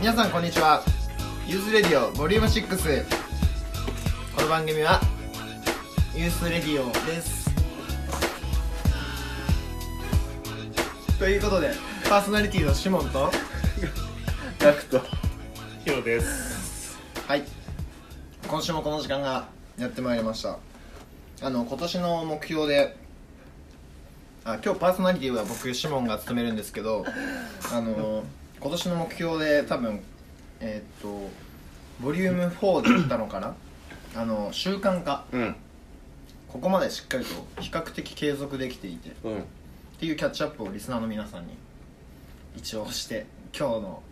皆さんこんにちは。ユースレディオボリューム6この番組はユースレディオです。ということでパーソナリティのシモンと ガクト。です。はい。今週もこの時間がやってまいりました。あの今年の目標であ今日パーソナリティは僕シモンが務めるんですけど あの今年の目標で多分えーっとボリューム4で言ったのかな？あの習慣化。うん。ここまでしっかりと比較的継続できていて。っうん。ていうキャッチアップをリスナーの皆さんに一応して今日の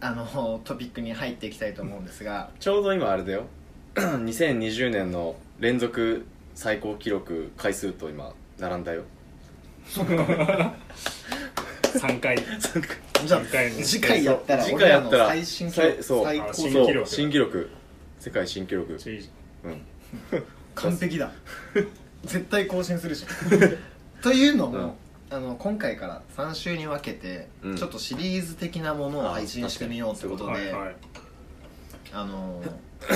あのトピックに入っていきたいと思うんですが。ちょうど今あれだよ。2020年の連続最高記録回数と今、並んだよ。3回。じゃあ次回の次回やったら次回やったら、俺の最新記録。最そう、最高あ新記録。新記録。世界新記録。ちょい。うん。完璧だ。絶対更新するし。というのも、あの今回から3週に分けて、うん。ちょっとシリーズ的なものを配信してみようってことで、はいはい。あの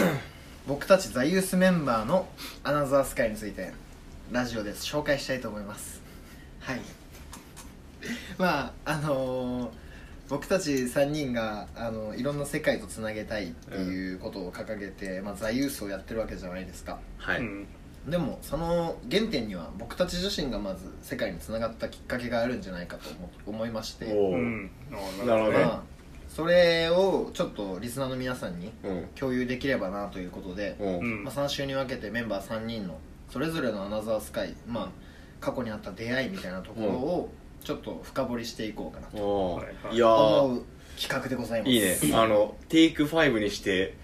僕たちザユースメンバーのアナザースカイについてラジオで紹介したいと思います。はい。まああの僕たち3人があのいろんな世界とつなげたいっていうことを掲げて、まあ、ザユースをやってるわけじゃないですか。はい。うんでもその原点には僕たち自身がまず世界につながったきっかけがあるんじゃないかと思思いまして。うん。あなるほどね。まあそれをちょっとリスナーの皆さんにうん。共有できればなということで、うん。うん。まあ、3週に分けてメンバー3人のそれぞれのアナザースカイ、まあ、過去にあった出会いみたいなところをちょっと深掘りしていこうかなと思う企画でございます。いいね。あの、テイク5にして、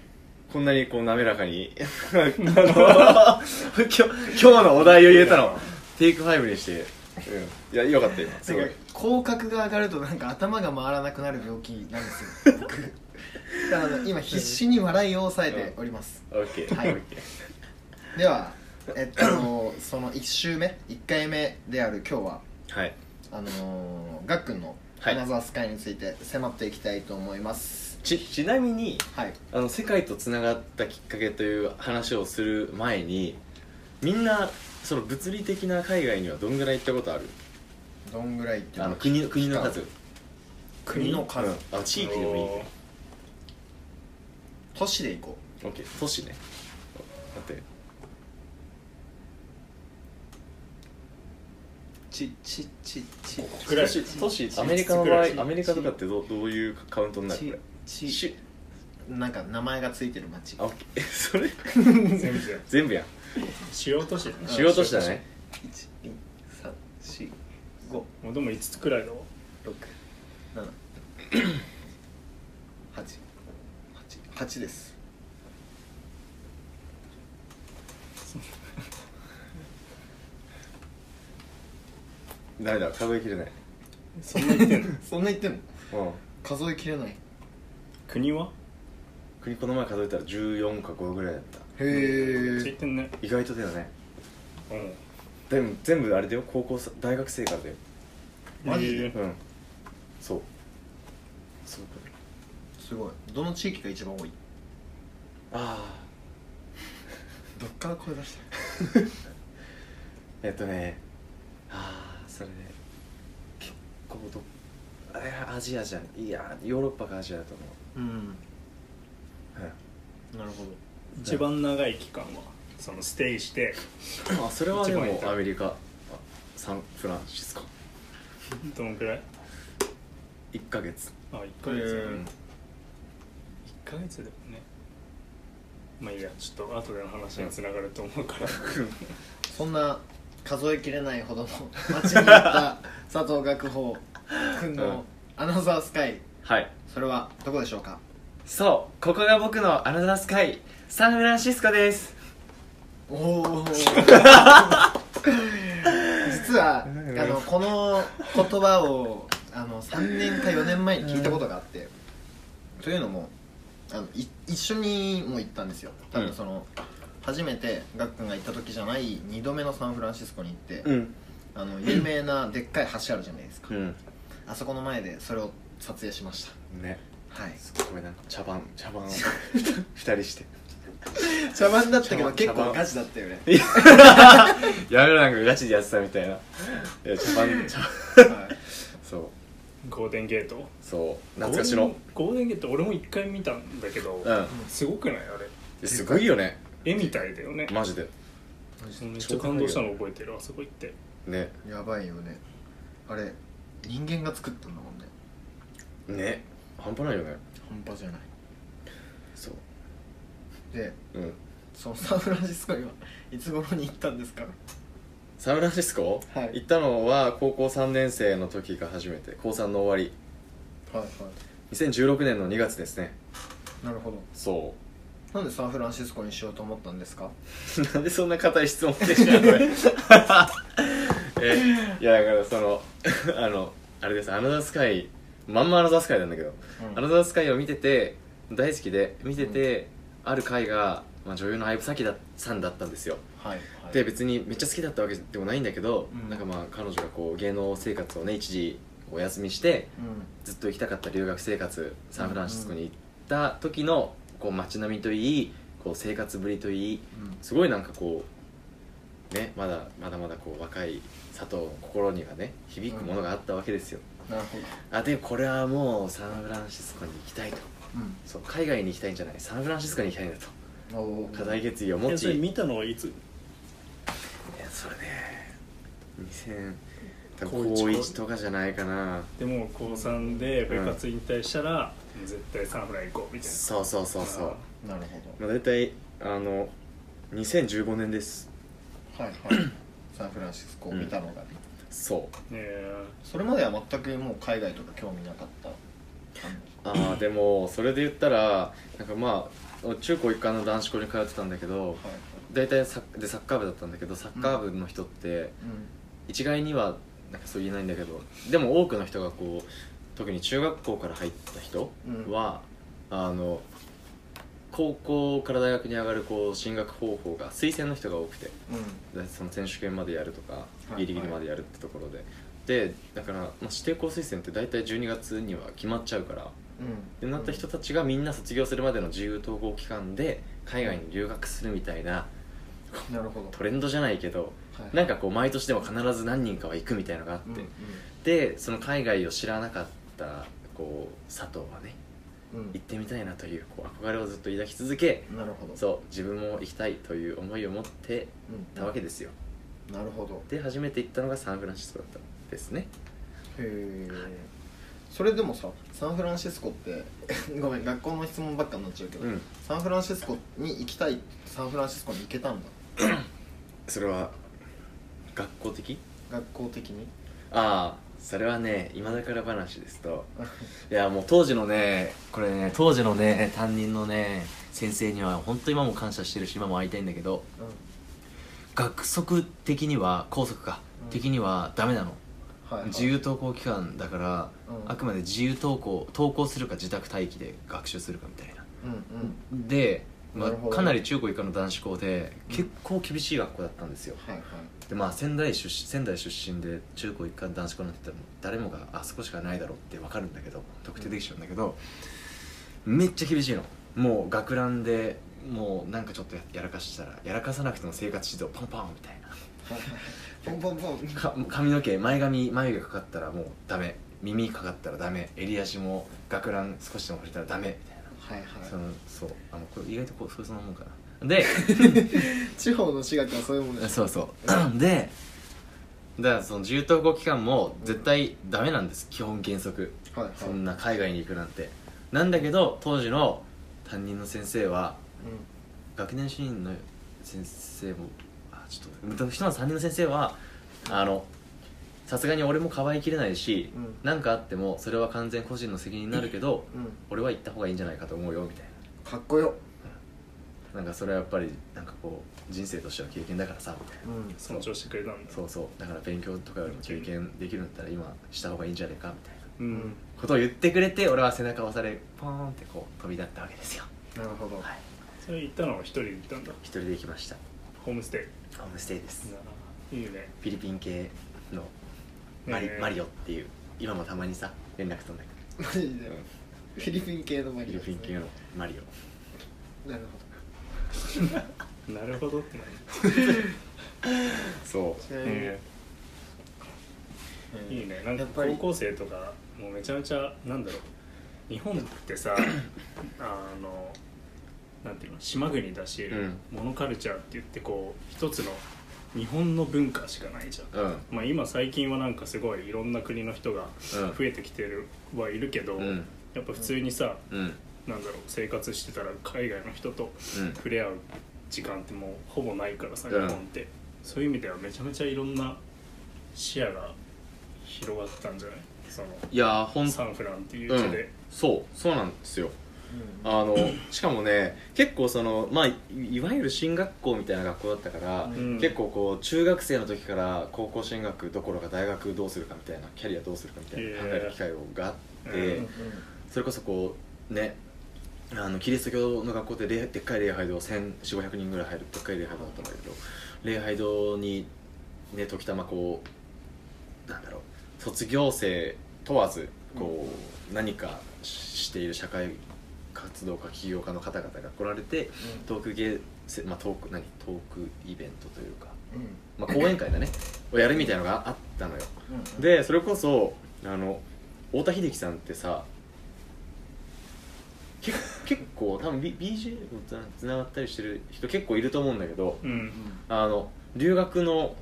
こんなにこう滑らかに、あの 今日、今日のお題を言えたの。テイク5にして、うん。いや、よかったよ。すごい。口角が上がるとなんか頭が回らなくなる病気なんですよ 僕だから今必死に笑いを抑えておりますオッケー。はいではえっとその1週目1回目である今日ははい。あのー、がっくんのアはいナザースカイについて迫っていきたいと思いますち、ちなみに、はい。あの世界とつながったきっかけという話をする前にみんなその物理的な海外にはどんぐらい行ったことある？どんぐらいってあの国の国の数。国の数、うん。あ地域でもいい。都市で行こ OK 都市ね。だって。ちちちち。都市都市ちアメリカの場合アメリカとかってどうどういうカウントになる？これちしなんか名前がついてる町あ OK それ？全部じゃん全部や。ん主要都市だね。主要都市だね。12345もうでも5つくらいだわ8です。ダメだ？数えきれない。そんな言ってんの？そんな言ってんの？うん。数えきれない。へ国は？国この前数えたら14か5ぐらいだった。めっちゃ言えってんね。意外とだよね。うん。でも全部あれだよ。高校さ大学生からだよ。マジで？えー。うん。そう。すごくすごい。どの地域が一番多い？あどっから声出した？あ えっとね。ああそれね。結構どえアジアじゃん。いやヨーロッパかアジアだと思うん。う、なるほど。一番長い期間はそのステイしてうん、あそれはでもアメリカあサンフランシスコ。どのくらい？1ヶ月。あ1ヶ月。へー1ヶ月でもね。まあいいやちょっと後での話につながると思うから。そんな数えきれないほどの街にあった 佐藤学法君のアナザースカイはい。それはどこでしょうか？そうここが僕のアナザースカイ。サンフランシスコです。おお 実はあのこの言葉をあの3年か4年前に聞いたことがあってというのもあのい一緒にも行ったんですよ。多うん。分その、初めてガックンが行った時じゃない2度目のサンフランシスコに行って、うん。あの有名なでっかい橋あるじゃないですか、うん。あそこの前でそれを撮影しましね。たはい。すごいなんか茶番茶番を。二人して。茶番だったけど結構ガチだったよね。や。めろなんかガチでやってたみたいな。いや茶番茶番。はいそう。ゴールデンゲート？そう。懐かしの。ゴールデンゲート俺も一回見たんだけど、うん。すごくないあれ？すごいよね。絵みたいだよね。マジで。めっちゃ感動したの覚えてる。あそこ行って。ね。やばいよね。あれ人間が作ったんだもんねね。半端ないよね。半端じゃない。そう。でうん。そのサンフランシスコにはいつ頃に行ったんですか？サンフランシスコ、はい。行ったのは高校3年生の時が初めて。高3の終わり。はいは2016年の2月ですね。いなるほど。そなんでサンフランシスコにしようと思ったんですか？う なんでそんな硬い質問でしたこれ。えいやだからそのあのあれです。アナザースカイまんまアナザースカイなんだけど、うん。アナザースカイを見てて大好きで見てて、ある回が、まあ、女優の相武咲ださんだったんですよ。はいはい。で別にめっちゃ好きだったわけでもないんだけど、うん。なんかまあ彼女がこう芸能生活をね一時お休みしてうずっと行きたかった留学生活サンフランシスコに行った時のこう街並みといいこう生活ぶりといいんうん。すごいなんかこうねまだまだまだこう若い佐藤の心にはね響くものがあったわけですよ、なるほど。あでこれはもうサンフランシスコに行きたいと。うん。そう海外に行きたいんじゃない？サンフランシスコに行きたいんだと。課題決意を持ち。えそれ見たのはいつ？いやそれね2000多高分高一1とかじゃないかな。でも高3で部活引退したら、絶対サンフラン行こうみたいな。そうそうそうそう。なるまあ、大体あの2015年です。ほどはいはい。サンフランシスコを見たのがね、そう。えそれまでは全くもう海外とか興味なかった？あーでもそれで言ったらなんかまあ中高一貫の男子校に通ってたんだけどはい大体サッでサッカー部だったんだけどサッカー部の人って一概にはなんかそう言えないんだけどでも多くの人がこう特に中学校から入った人は、あの高校から大学に上がるこう進学方法が推薦の人が多くてうん。その選手権までやるとかいギリギリまでやるってところで、でだから、まあ、指定校推薦って大体12月には決まっちゃうからでなった人たちがみんな卒業するまでの自由統合期間で海外に留学するみたいななるほど。トレンドじゃないけどはいなんかこう毎年でも必ず何人かは行くみたいなのがあって、うんうん。でその海外を知らなかったこう佐藤はねうん行ってみたいなというこう憧れをずっと抱き続けなるほど。そう自分も行きたいという思いを持ってうん。たわけですよ。なるほど。で初めて行ったのがサンフランシスコだったんですね。へえそれでもさサンフランシスコって ごめん学校の質問ばっかになっちゃうけど、うん。サンフランシスコに行きたいサンフランシスコに行けたんだ。それは学校的？学校的に？ああそれはね今だから話ですと。いやもう当時のねこれね当時のね担任のね先生には本当今も感謝してるし今も会いたいんだけど学則的には校則か、うん。的にはダメなの、はいはい。自由登校期間だから、うん。あくまで自由登校登校するか自宅待機で学習するかみたいな。うんうん。で、まあかなり中高一貫の男子校で結構厳しい学校だったんですよ、はいはい。でまあ仙台出身仙台出身で中高一貫男子校なんて言ったら誰もがあそこしかないだろうって分かるんだけど特定できちゃうんだけど、めっちゃ厳しいの。もう学ランでもうなんかちょっとややらかしたらやらかさなくても生活指導パンパンみたいな。ポンポンポン。か髪の毛前髪眉毛かかったらもうダメ。耳かかったらダメ。襟足も学ラン少しでも触れたらダメ。みたいなはいはい。そのそうあのこれ意外とこうそういうそのもんかな。で 地方の私学はそういうもんです。そうそう。でだからその自由登校期間も絶対ダメなんです基本原則。はいはい。そんな海外に行くなんて。なんだけど当時の担任の先生は学年主任の先生もあちょっとひとまず担任の先生はあのさすがに俺もかばいきれないしうん。何、かあってもそれは完全個人の責任になるけど、うん。うん俺は行った方がいいんじゃないかと思うよみたいかっこよ。ななんかそれはやっぱりなんかこう人生としての経験だからさみたいな。うん。尊重してくれたんだ。そうそう。だから勉強とかよりも経験できるんだったら今した方がいいんじゃないかみたいな。うん。ことを言ってくれて俺は背中を押されポーンってこう飛び立ったわけですよ。なるほど、はい。それ行ったのは一人で行ったんだ。一人で行きました。ホームステイ。ホームステイです。いいね。フィリピン系のマリ,、マリオっていう今もたまにさ連絡取んだけマジでフィリピン系のマどフィリオリピン系のマリオ。なる なるほどってそう。ほどちなみにねうん。いいね。なんかやっぱり。高校生とかもうめちゃめちゃなんだろう。日本ってさ あのなんていうの？島国だし、うん。モノカルチャーって言ってこう一つの日本の文化しかないじゃん、うん。まあ、今最近はなんかすごいいろんな国の人がうん。増えてきてるはいるけど、うん。やっぱ普通にさ、うん。なんだろう生活してたら海外の人とうん。触れ合う時間ってもうほぼないからさ、うん。日本って。そういう意味ではめちゃめちゃいろんな視野が広がったんじゃない？そのいやーほんサンフランっていううん。地で、そうそうなんですよ。うんあのしかもね結構そのまあいいわゆる進学校みたいな学校だったから、うん。結構こう中学生の時から高校進学どころか大学どうするかみたいなキャリアどうするかみたいな考える機会があって、うんそれこそこうねあのキリスト教の学校で礼でっかい礼拝堂1400500人ぐらい入るでっかい礼拝堂だったんだけど礼拝堂にね時たまこうなんだろう卒業生問わずこう、何かしている社会活動家起業家の方々が来られてトークゲーせまあ、トーク何？トークイベントというか、うん。まあ、講演会だね。をやるみたいなのがあったのよ。うんでそれこそあの太田秀樹さんってさけ結構多分、B、BJ とつながったりしてる人結構いると思うんだけどうん。あの留学の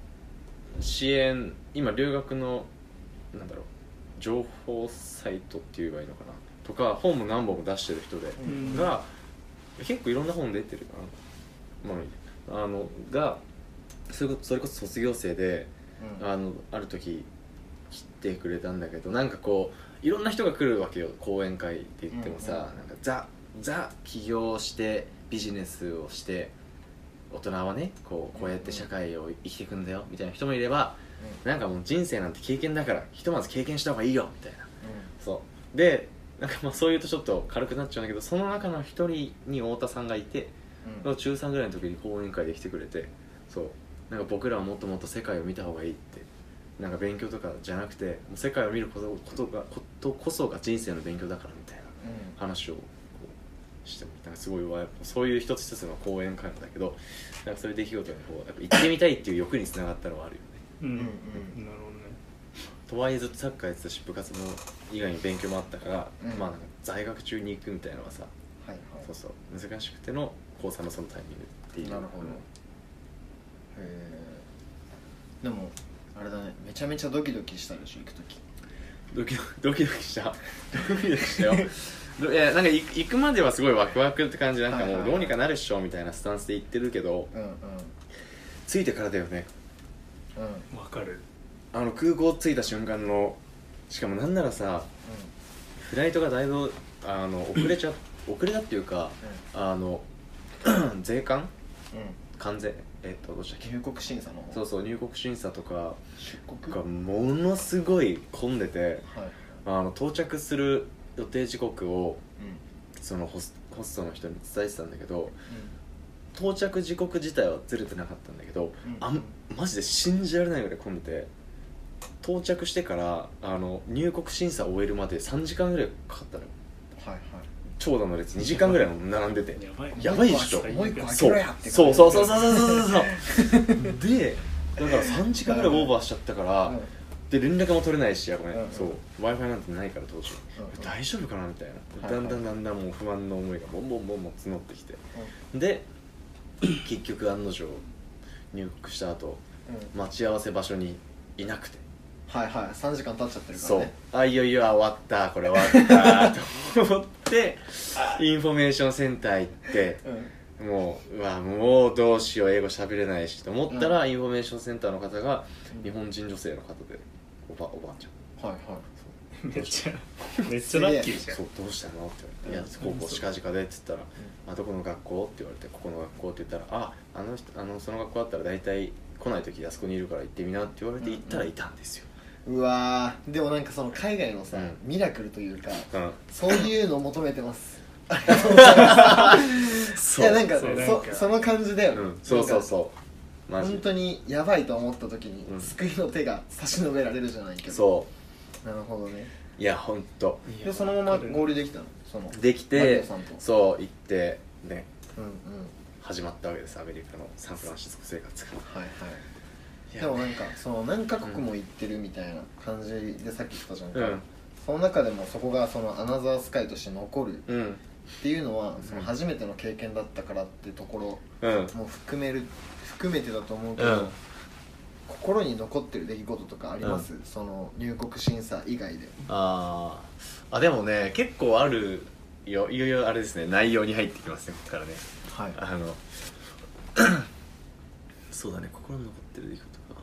支援今留学のなんだろう情報サイトって言えばいいのかな？とか本も何本も出してる人で、うん。が結構いろんな本出てるかな、まあ、あのがそれこそれこそ卒業生でうん。あのある時来てくれたんだけどなんかこういろんな人が来るわけよ講演会って言ってもさ、うんうんなんかザザ起業してビジネスをして大人はねこうこうやって社会を生きていくんだよみたいな人もいれば、なんかもう人生なんて経験だからひとまず経験した方がいいよみたいな。そう。でなんかまあそう言うとちょっと軽くなっちゃうんだけどその中の一人に太田さんがいて、うん。うん中3ぐらいの時に講演会で来てくれてそうなんか僕らはもっともっと世界を見た方がいいってなんか勉強とかじゃなくてもう世界を見ることことがことこそが人生の勉強だからみたいな話をしてなんかすごいわそういう一つ一つの講演会なんだけどなんかそういう出来事にこうやっぱ行ってみたいっていう欲につながったのはあるよねうんうんなるほとはいえずっとサッカーやってたし部活も以外に勉強もあったから、うん。まあなんか在学中に行くみたいなのはさはいはい。そうそう。難しくての高3のそのタイミングっていう。なるほど。へえでもあれだね。めちゃめちゃドキドキしたでしょ行く時。ドキドキドキした？ドキドキしたよ。どいやなんか行く行くまではすごいワクワクって感じなんかもうどうにかなるっしょみたいなスタンスで行ってるけどうんうん。着いてからだよね。うん。どわかるあの空港着いた瞬間のしかもなんならさフライトがだいぶあの遅れちゃ 遅れたっていうかあの 税関？うん。うん関税？えっとどうしたっけ？入国審査の方？そうそう入国審査とか出国？がものすごい混んでてはい。あの到着する予定時刻をうん。そのホスホストの人に伝えてたんだけど到着時刻自体はずれてなかったんだけど、うん。あんマジで信じられないぐらい混んでて到着してからあの入国審査を終えるまで3時間ぐらいかかったのよ。はいはい。長蛇の列2時間ぐらい並んでて。やばい。やばいでしょ。もう一個開そう。そうそうそうう。そうそうそうそうでだから3時間ぐらいオーバーしちゃったから、ん。で連絡も取れないしやごめん、うん。うんそう。w i f i なんてないから当時、うん。うん大丈夫かなみたいな、はいはい。だんだんだんだんもう不安の思いがボンボンボンボン募ってきて。で結局案の定入国した後うん。待ち合わせ場所にいなくてはいはい3時間経っちゃってるからそう。ねあいよいよあ終わった。これ終わったと思って インフォメーションセンター行ってうん。もううわもうどうしよう英語喋れないしと思ったら、うん。インフォメーションセンターの方がうん日本人女性の方でおばおばあちゃん。はいはい。めっちゃめっちゃラッキーじゃん。そうどうしたのって言われて「いやうん高校近々で」って言ったら「あどこの学校?」って言われて「ここの学校」って言ったら「ああの人あのその学校だったら大体来ない時あそこにいるから行ってみな」って言われてうん行ったらいたんですようわー。でもなんかその海外のさ、うん。ミラクルというかうん。そういうのを求めてます。ありがとうございます。いやなんかそうなんか。そその感じだよ、うん。そうそうう。そうマジ。本当にやばいと思った時に、うん。救いの手が差し伸べられるじゃないけど。そなるほどね。ういやほんと。でそのまま合流できたの？そのできマリてオさんと。そう行ってね。うんうん。始まったわけですアメリカのサンフランシスコ生活が。はいはいでもなんかその何カ国も行ってるみたいな感じでさっき言ったじゃんか、うん。その中でもそこがそのアナザースカイとして残るうんっていうのはその初めての経験だったからってところうん。も含める含めてだと思うけど、うん。心に残ってる出来事とかあります、その入国審査以外で。あー。あでもね結構あるよ。いよいよあれですね。内容に入ってきますねここからね。はい。あの そうだね心に残ってる出来事か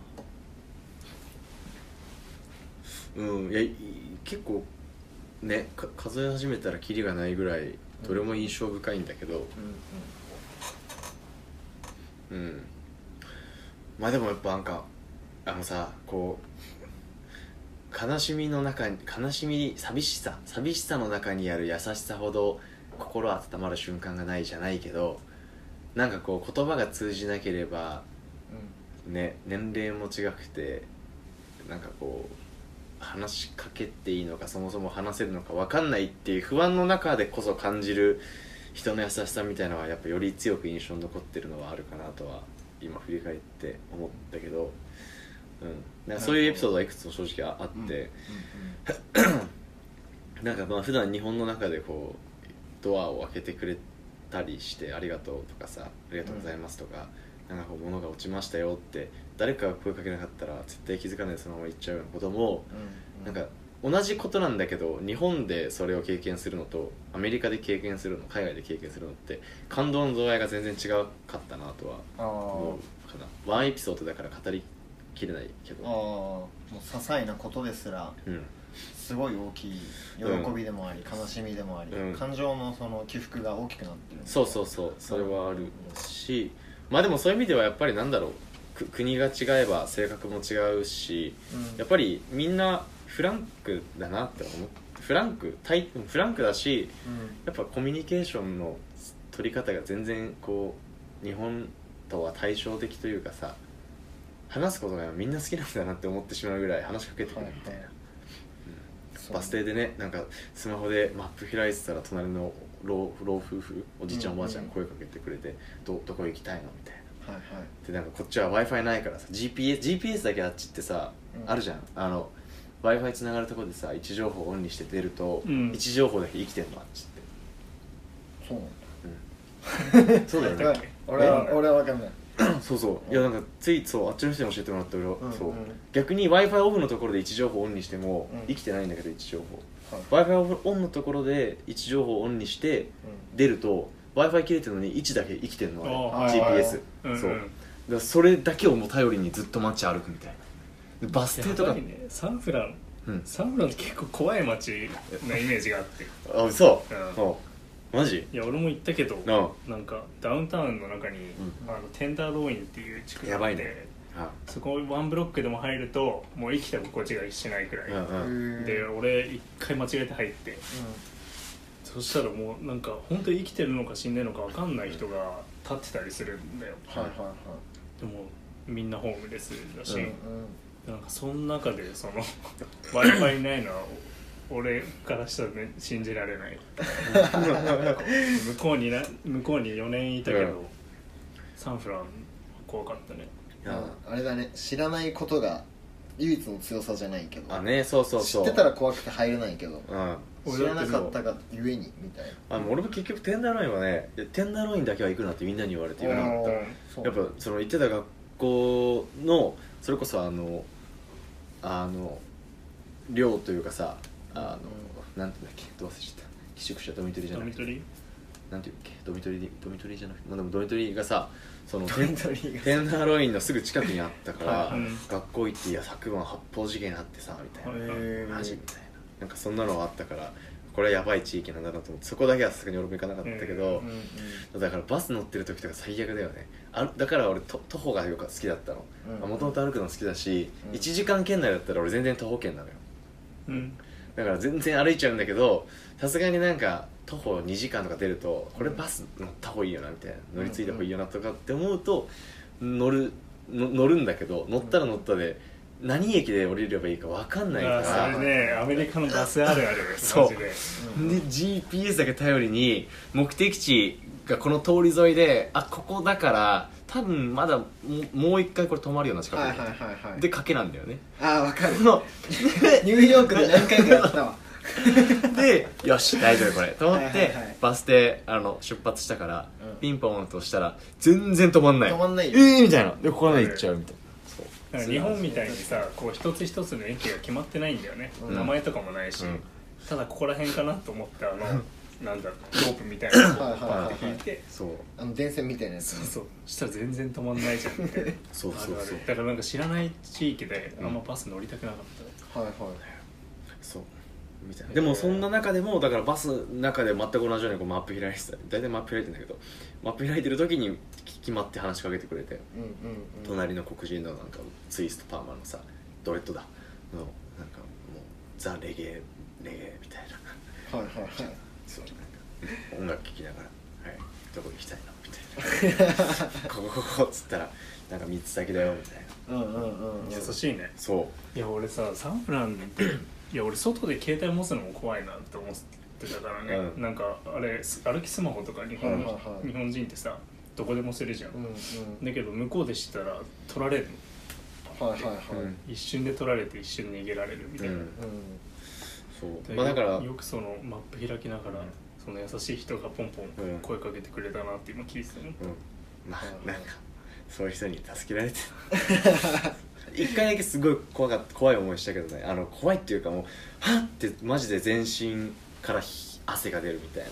うんいやい結構ねか数え始めたらキリがないぐらいどれも印象深いんだけど。うん。うんうんまあでもやっぱなんかあのさこう悲しみの中に悲しみ寂しさ寂しさの中にある優しさほど心温まる瞬間がないじゃないけどなんかこう言葉が通じなければね年齢も違くてなんかこう話しかけていいのかそもそも話せるのか分かんないっていう不安の中でこそ感じる人の優しさみたいなのはやっぱより強く印象に残ってるのはあるかなとは今振り返って思ったけど、うん、なんかそういうエピソードはいくつも正直あって、なんかまあ普段日本の中でこうドアを開けてくれたりして「ありがとう」とかさ「ありがとうございます」とか、なんかこう物が落ちましたよって誰かが声かけなかったら絶対気づかないでそのまま行っちゃうようなことも、なんか同じことなんだけど日本でそれを経験するのとアメリカで経験するの海外で経験するのって感動の度合いが全然違かったなとは思うかな。ワンエピソードだから語りきれないけど。もう些細なことですらうん。すごい大きい喜びでもあり、悲しみでもあり、うん。感情のその起伏が大きくなってるそうそうそう。それはあるし。まあでもそういう意味ではやっぱりなんだろう。く国が違えば性格も違うしうん。やっぱりみんなフランクだなって思う。フランク対フランクだしうやっぱコミュニケーションの取り方が全然こう日本とは対照的というかさ話すことがみんな好きなんだなって思ってしまうぐらい話しかけてくるみたいな、はいはいバス停でねなんかスマホでマップ開いてたら隣の老老夫婦おじいちゃん、うんおばあちゃん声かけてくれてどどこ行きたいのみたいなはいはい。でなんかこっちは w i f i ないからさ GPS, GPS だけあっちってさ、うん。あるじゃん。あの w i f i つながるところでさ位置情報オンにして出ると、うん。位置情報だけ生きてんのあっちって。そうなんだ。そうだよね。はい俺は俺は分かんない。そうそう。いやなんかついそうあっちの人に教えてもらった俺は、うん。そう。うん。逆に w i f i オフのところで位置情報オンにしても、うん。生きてないんだけど位置情報。はい。W i f i オンのところで位置情報をオンにして出ると w i f i 切れてるのに位置だけ生きてるのあれ。GPS うんうん。そう。だからそれだけをもう頼りにずっと街歩くみたいな。でバス停とか。ねサンフランうん。サンフランって結構怖い街なイメージがあって。あそう、うん。あマジ？いや俺も行ったけどあなんかダウンタウンの中に、ん。あのテンダーローインっていう地区があってやばいね。あそこワンブロックでも入るともう生きた心地がしないくらい、うんうん。で俺一回間違えて入ってそしたらもうなんか本当に生きてるのか死んでるのか分かんない人が立ってたりするんだよ。はいはいはでもみんなホームレスだし、うんいうん。なんかその中でその w i f i ないのは俺からしたら、ね、信じられない。向こうにな向こうに4年いたけど、うん。サンフラン怖かったね。いやあれだね。知らないことが唯一の強さじゃないけど。あねそうそうそう。知ってたら怖くて入れないけど。うん知らなかったがゆえにみたいな。あの俺も結局テンダーロインはねテンダーロインだけは行くなってみんなに言われて言わなかったやっぱその行ってた学校のそれこそあのあの寮というかさあの、なんていうんだっけどう忘れちゃった。寄宿舎ドミトリじゃなくて。ドミトリー？なんていうっけ？ドミトリドミトリじゃなくて。まあでもドミトリがさそのドミトリがテンダーロインのすぐ近くにあったから、はいはい。学校行って「いや昨晩発砲事件あってさ」みたいな。マジみたいななんかそんなのがあったからこれはやばい地域なんだなと思ってそこだけはさすがに俺も行かなかったけど、だからバス乗ってる時とか最悪だよね。あだから俺と徒歩がよく好きだったの。うんもともと歩くの好きだし、うん。1時間圏内だったら俺全然徒歩圏なのよ。うん。だから全然歩いちゃうんだけどさすがになんか徒歩2時間とか出るとこれバス乗った方がいいよなみたいな乗り継いだ方がいいよなとかって思うと乗るの乗るんだけど乗ったら乗ったで何駅で降りればいいか分かんないかあらそれねアメリカのバスあるあるそう。で。で GPS だけ頼りに目的地がこの通り沿いであここだから多分まだもうもう一回これ止まるような近くに、はいはいはい。はいで賭けなんだよね。ああわかる。ニューヨークで何回かやったわ。でよし大丈夫これと思って、はいはいはい。バス停あの出発したから、うん。ピンポンとしたら全然止まんない。止まんないよ。えーみたいな。でここまで行っちゃうみたいなそうだから日本みたいにさこう一つ一つの駅が決まってないんだよね、うん。名前とかもないし、うん。ただここら辺かなと思ってあのなんだろうロープみたいな。のをはいはいはい。パンって引いて。そう。あの電線みたいなやつ。そうそう。したら全然止まんないじゃんみたいなそうそうそう。あるある。だからなんか知らない地域であんまバス乗りたくなかっはいはい。そうみたいな。でもそんな中でもだからバスの中で全く同じようにこうマップ開いてた大体マップ開いてんだけどマップ開いてる時に決まって話しかけてくれてうんうんうん。隣の黒人のなんかツイストパーマのさドレッドだのなんかもうザ・レゲエレゲエみたいな。はいはいはい。そうなんか音楽聴きながら「はいどこ行きたいの?」みたいな「こ こここ」っつったら「なんか3つ先だよ」みたいな。うんうんうんうん。た優しいね。そう。いや俺さサンフランでいや俺外で携帯持つのも怖いなって思ってたからね、うん。なんかあれす歩きスマホとか日本,、はいはいはい。日本人ってさどこでもするじゃん、うんうん。だけど向こうでしたら取られるの。はいはいはい。うん。一瞬で取られて一瞬逃げられるみたいな、うん。うそう。でまあだからよくそのマップ開きながら、うん。その優しい人がポンポンうん。声かけてくれたなって今聞いてた。の、うん。まはいあなんかそういう人に助けられて 一回だけすごい怖かった怖い思いしたけどねあの怖いっていうかもうはっってマジで全身からひ汗が出るみたいな。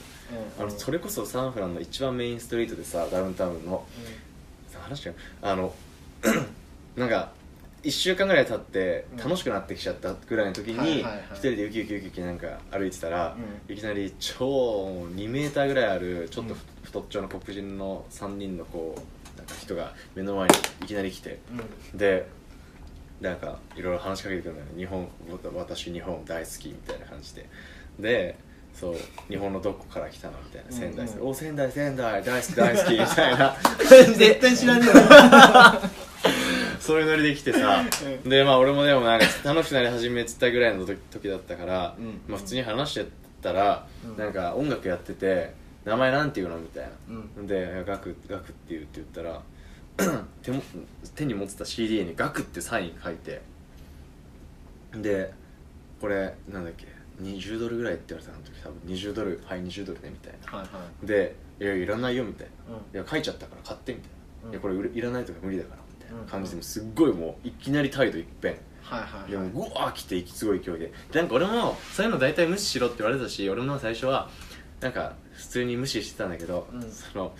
あのそれこそサンフランの一番メインストリートでさダウンタウンの話があの なんか1週間ぐらい経ってうん。楽しくなってきちゃったぐらいの時にはいはいはい。一人でウキウキウキウキなんか歩いてたら、ういきなり超2メーターぐらいあるちょっとふ太っちょの黒人の3人のこうなんか人が目の前にいきなり来てでなんかいろいろ話しかけてくるのよ。日本私日本大好きみたいな感じで。でそう日本のどこから来たのみたいな仙台、うん。うんお仙台仙台大好き大好きみたいな。絶対知らね そういうノリで来てさ。でまあ俺もでもなんか楽しくなり始めてたぐらいの時時だったから、うん。まあ、普通に話してたら、うん。なんか音楽やってて「名前なんていうの?」みたいな、うん。で「ガクガクって言う」って言ったら 手も手に持ってた CD に「ガクってサイン書いて。でこれなんだっけ20ドルぐらいって言われたの時多分。20ドルはい20ドルねみたいな。はいはい。で「いやいらないよ」みたいな。うん「いや書いちゃったから買って」みたいな「うん。いやこれいらないとか無理だから」みたいな感じでうんもすっごいもういきなり態度一変。はいはいでもうわー来てすごい勢いで。でなんか俺もそういうの大体無視しろって言われたし俺も最初はなんか普通に無視してたんだけど、うん。その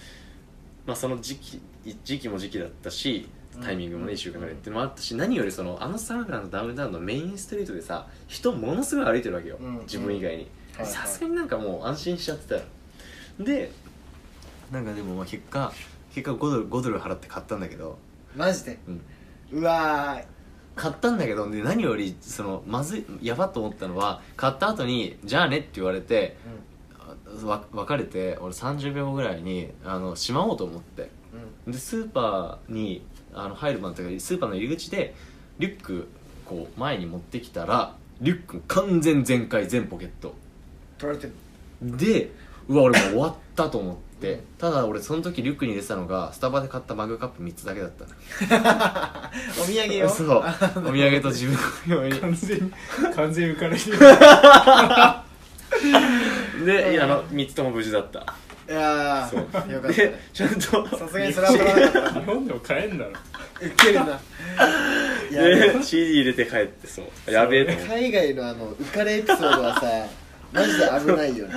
まあその時期時期も時期だったしタイミングもねうん。1週間ぐらいってのもあったし何よりそのあのサンフランのダウンタウンのメインストリートでさ人ものすごい歩いてるわけよ、うん。自分以外に。はいはい。さすがになんかもう安心しちゃってたよ。でなんかでもまあ結果結果5ドル ,5 ドル払って買ったんだけど、マジで？うん、うわ買ったんだけどで何よりそのまずいやばっと思ったのは買った後に「じゃあね」って言われてーわ別れて俺30秒後ぐらいにあのしまおうと思って。うんでスーパーにあの入る前というかスーパーの入り口でリュックこう前に持ってきたらリュック完全全開全ポケット。取られてる。でうわ俺もう終わったと思って、うんただ俺その時リュックに入れてたのがスタバで買ったマグカップ3つだけだったの。お土産よそう。お土産と自分の用に完全に完全に浮かれてる。でいやあの3つとも無事だったいやそう。ーよかった。ちゃんとさすがにそれは取らなかった。日本でも買えんだろ。ウケるな。いやで CD 入れて帰ってそう。やべえと思って海外のあの浮かれエピソードはさ マジで危ないよね。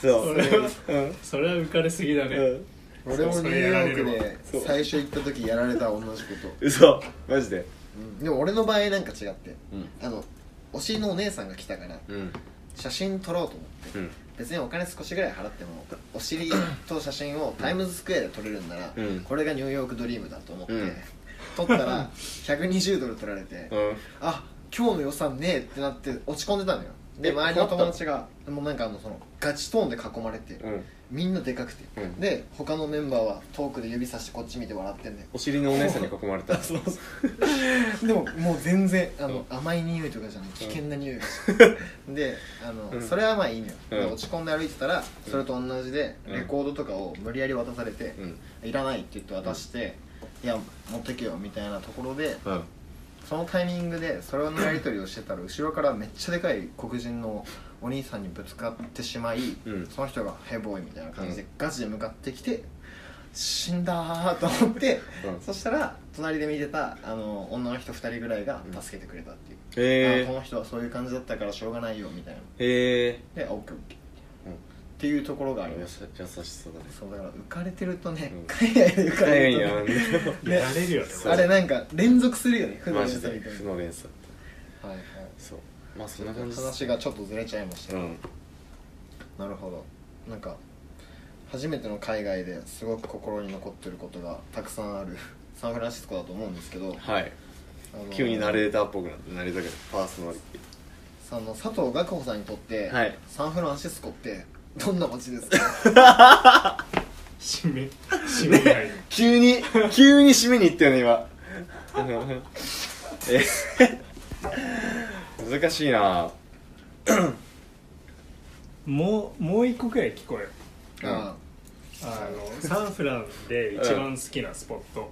そう。それはうん。それは浮かれすぎだね、うん。俺もニューヨークでそう。最初行った時やられた同じこと、嘘。マジで。うん。でも俺の場合なんか違って。うん。あのお尻のお姉さんが来たからうん写真撮ろうと思ってうん。別にお金少しぐらい払ってもお尻と写真をタイムズスクエアで撮れるんなら、うん。これがニューヨークドリームだと思って、うん。撮ったら120ドル取られて、うん。あ今日の予算ねえってなって落ち込んでたのよ。でえ周りの友達がもうなんかあのそのガチトーンで囲まれて、うんみんなでかくて、うん。で他のメンバーは遠くで指さしてこっち見て笑ってんだよお尻のお姉さんに囲まれた。そうそう。でももう全然あの、甘い匂いとかじゃない。危険な匂いがして、であの、うん。それはまあいいのよ、うん。で落ち込んで歩いてたらそれと同じでうん。レコードとかを無理やり渡されてう、ん。いらないって言って渡して、いや持ってけよみたいなところでうん。そのタイミングでそれのやり取りをしてたら後ろからめっちゃでかい黒人のお兄さんにぶつかってしまい、うん。その人が「ヘボーイ」みたいな感じでうん。ガチで向かってきて死んだーと思って、うん。そしたら隣で見てたあの女の人2人ぐらいが助けてくれたっていう、この人はそういう感じだったからしょうがないよみたいな。へえで「オッケーオッケー」っていうところがあります。優しそうだね。そうだから浮かれてるとね、うん。海外で浮かれいやると、ね、やられるよね。あれなんか連続するよね負のマジで。連鎖みたい負の連鎖なはいはい。そうまあそんな感じ話がちょっとずれちゃいましたけど、うん。なるほど。なんか初めての海外ですごく心に残ってることがたくさんある サンフランシスコだと思うんですけど、はい。あの急にナレーターっぽくなってナレーターがパーソナリテその佐藤学穂さんにとって、はい。サンフランシスコってどんな街ですか？締め締めない。ィ急に急に締めに行ったよね今。え難しいな。もうもう一個くらい聞こえる。ああ。のサンフランで一番好きなスポット、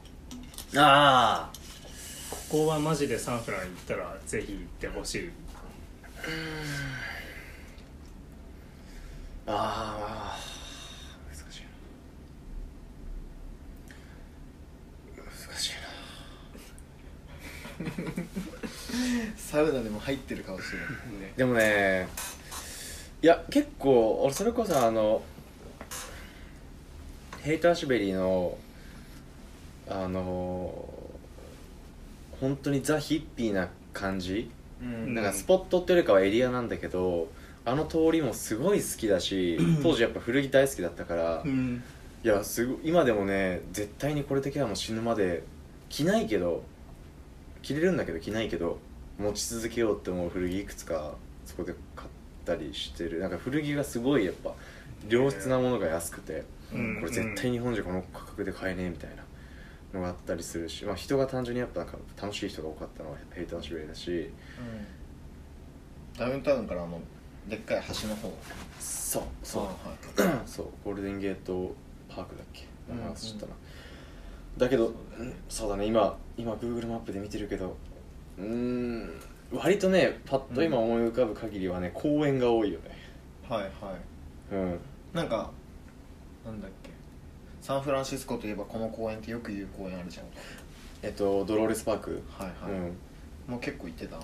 あここはマジでサンフラン行ったらぜひ行ってほしい。ああ。難しいな。難しいな サウナでも入ってるかもしれないでもねいや結構俺それこそあの Haight-Ashbury のあの本当にザ・ヒッピーな感じ、うん。なんかスポットっていうよりかはエリアなんだけどあの通りもすごい好きだし当時やっぱ古着大好きだったから、うん。いやすごい今でもね絶対にこれだけはもう死ぬまで着ないけど着れるんだけど着ないけど持ち続けようって思う古着いくつかそこで買ったりしてる。なんか古着がすごいやっぱ良質なものが安くて、うん。これ絶対日本じゃこの価格で買えねえみたいな。のがあったりするし、まあ、人が単純にやっぱなんか楽しい人が多かったのはヘイト・アシュだし。ダウンタウンからあのでっかい橋の方。そうそう、あはい。そうゴールデンゲートパークだっけ？うん名前忘れちゃったな、だけどうんそうだね今今 Google マップで見てるけどうーん割とねパッと今思い浮かぶ限りはね公園が多いよね。はいはい。うん。なんかなんだっけ。サンフランシスコといえばこの公園ってよく言う公園あるじゃん。えっとドローレスパーク。はいはい、うん。もう結構行ってた？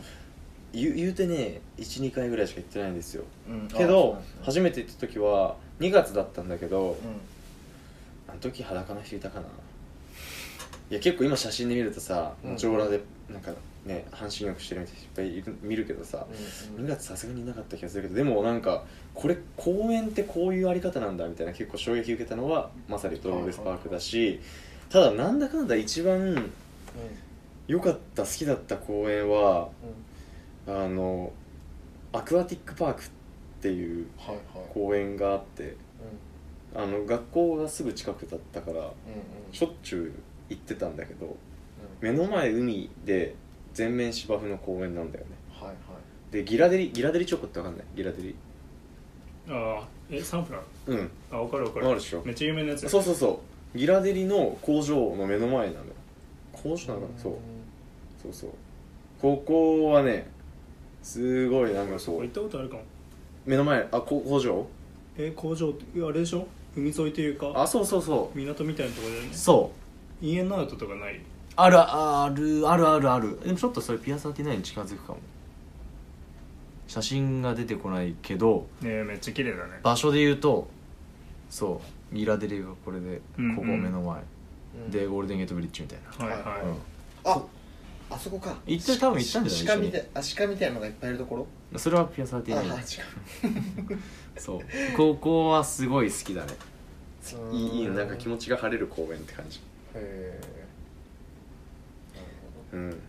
言う言うてね12回ぐらいしか行ってないんですよ。うん。けど、ね。初めて行った時は2月だったんだけど、うん。あの時裸の人いたかないや結構今写真で見るとさうん。上裸でなんかね半身浴してる人いっぱいいる見るけどさ、うん2月さすがにいなかった気がするけどでもなんかこれ公園ってこういうあり方なんだみたいな結構衝撃受けたのはまさにドローレスパークだし、ただなんだかんだ一番良かった好きだった公園はあのアクアティックパークっていうはいはい。公園があってあの学校がすぐ近くだったからうんうん。しょっちゅう行ってたんだけど目の前海で全面芝生の公園なんだよね。はいはい。でギラデリギラデリチョコってわかんない？ギラデリ。ああえサンフラン？うん。あ分かる分かる。あるでしょ。めっちゃ有名なやつそうそうそう。ギラデリの工場の目の前なのよ。工場なのそう。そうそう。ここはねすごいなんかそう行ったことあるかも。目の前あこ工場？え工場ってあれでしょ？海沿いというか。あそうそうそ港みたいなところだよね。うそうインエンアウトとかない？あるあるあるある。あるでもちょっとそれピアサーティナインに近づくかも。写真が出てこないけどねえめっちゃ綺麗だね。場所で言うとそうギラデリがこれでうんうん。ここ目の前、うん。でゴールデンゲートブリッジみたいな、はいはい、うん。ああそこか。行って多分行ったんじゃない？鹿みたいあ鹿みたいなのがいっぱいいるところ？それはピアサーティああ違 そう。高校はすごい好きだね。うん。いいいいのなんか気持ちが晴れる公園って感じへうん。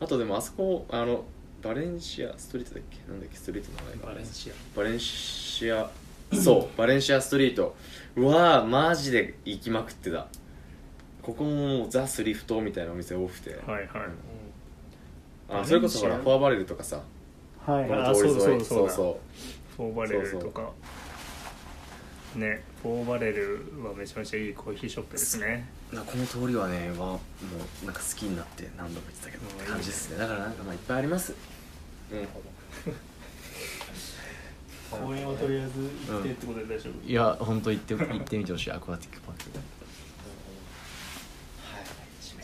あとでもあそこあのバレンシアストリートだっけ？なんだっけ？ストリートの名前バレンシア。バレンシアそう バレンシアストリート。うわーマジで行きまくってた。ここもザ・スリフトみたいなお店多くて、はいはい。あそれこそほらフォアバレルとかさ。はい。この通り沿いあそうそうそうそう。フォーバレルとか。ねフォーバレルはめちゃめちゃいいコーヒーショップですねこの通りはねはもうなんか好きになって何度も言ってたけどうんって感じですね。だからなんかまあいっぱいあります。うん。公園はとりあえず行ってってことで大丈夫？いや本当行って行ってみてほしい。アクアティックパーク。はい。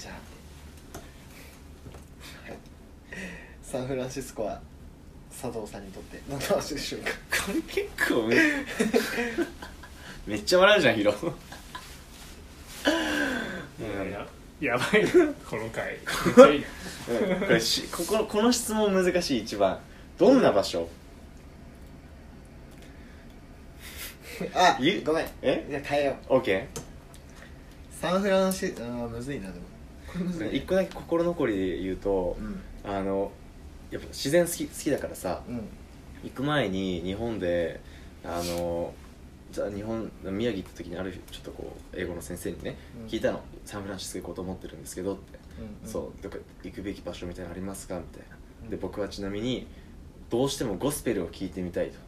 じゃあ、はい、サンフランシスコは佐藤さんにとってどんな場所でしょうか？これ結構め めっちゃ笑うじゃんヒロうんややばい。なこの回。めっちゃいいなうんこれしこここの質問難しい一番。どんな場所？あ いごめん。え？じゃあ変えよう。OK サンフランシあーむずいなでも。これむずい一個だけ心残りで言うと、うん。あのやっぱ自然好き好きだからさうん。行く前に日本であのじゃあ日本宮城行った時にあるちょっとこう英語の先生にね、うん。聞いたの。サンフランシスコ行こうと思ってるんですけどって、うんうん。そう。どっか行くべき場所みたいなのありますか？みたいな、うん。で僕はちなみにどうしてもゴスペルを聞いてみたいと、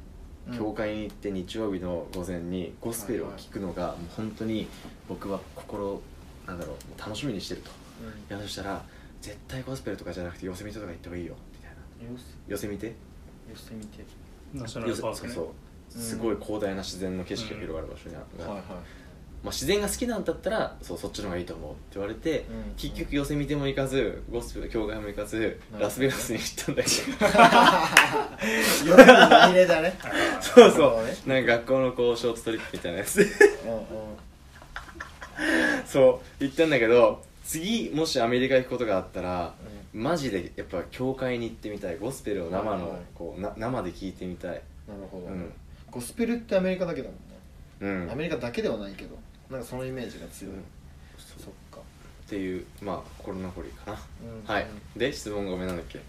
うん。教会に行って日曜日の午前にゴスペルを聞くのがもう本当に僕は心なんだろう楽しみにしてると。いやそしたら絶対ゴスペルとかじゃなくてヨセミテとか行った方がいいよ。みたいな。よしヨセミテよしてみて。ナショナルパークね。そうそうすごい広大な自然の景色が広がる場所にある、はいはい。まあ、自然が好きなんだったらそうそっちの方がいいと思うって言われて、うん。結局ヨセミテも行かずゴスペル教会も行かずラスベガスに行ったんだけ 夜に紛れだね。ど そうそう。なんか学校のこうショートトリップみたいなやつ。そう行ったんだけど次もしアメリカ行くことがあったら、マジでやっぱ教会に行ってみたい。ゴスペルを生のこうな生で聞いてみたい。なるほど、うんゴスペルってアメリカだけだもんね、うん。アメリカだけではないけどなんかそのイメージが強い、うん。そっか。っていうまあ心残りかな、うん。はい。で質問ごめんなんだっけ？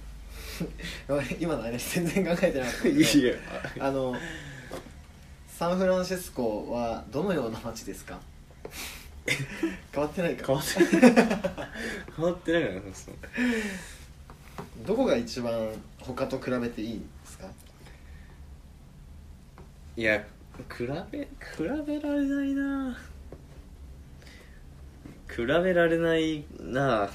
今の話全然考えてなかった いいやあのサンフランシスコはどのような街ですか？変わってないか。変わってない。変わってないからねどこが一番他と比べていい？いや比べ比べられないな。比べられないな。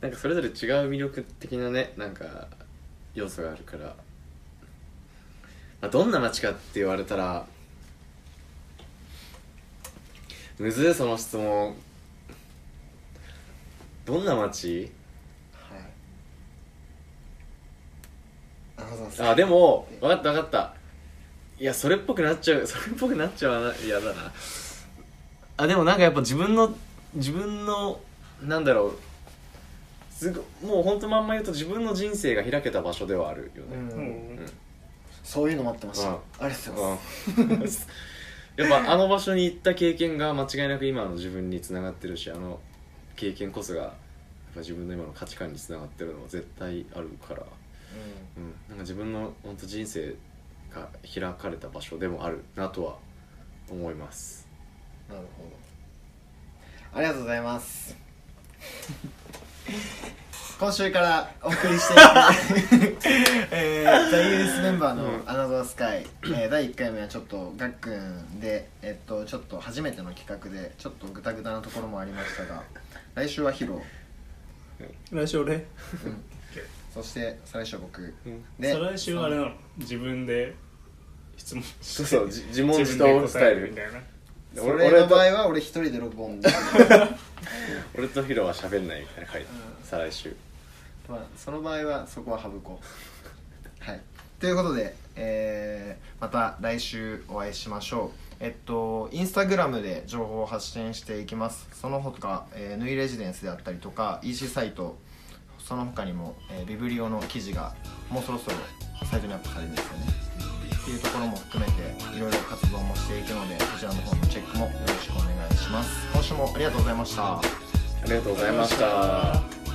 なんかそれぞれ違う魅力的なねなんか要素があるから、まあ、どんな街かって言われたらむずいその質問。どんな街？はい。あでも分かった分かったいやそれっぽくなっちゃう それっぽくなっちゃうな嫌だな。あでもなんかやっぱ自分の自分のなんだろう。すごもうほんとまんま言うと自分の人生が開けた場所ではあるようねん。うん。そういうの待ってました、うん。ありがとうございます、うん。やっぱあの場所に行った経験が間違いなく今の自分につながってるしあの経験こそがやっぱ自分の今の価値観につながってるのは絶対あるから、うん、なんか自分の本当人生が開かれた場所でもあるなとは思います。なるほど。ありがとうございます。今週からお送りしていく、えー、ザ・ユースメンバーのうん「アナザースカイ」えー第1回目はちょっとがっくんで、えっと、ちょっと初めての企画でちょっとグタグタなところもありましたが来週はヒロ、来週俺？うん、そして再来週は僕。うん。で再来週はあれなの自分で質問そうそうじ自問自答スタイル。みたいな。それの場合は俺一人で録音で俺とヒロは喋んないみたいな回、ん。再来週。まあその場合はそこは省こう。はい。ということで、えーまた来週お会いしましょう。えっとインスタグラムで情報を発信していきます。その他、えー、ヌイレジデンスであったりとか EC サイトその他にも、えービブリオの記事がもうそろそろサイトにアップされるんですよねっていうところも含めていろいろ活動もしていくのでそちらの方のチェックもよろしくお願いします。今週もありがとうございました。ありがとうございました。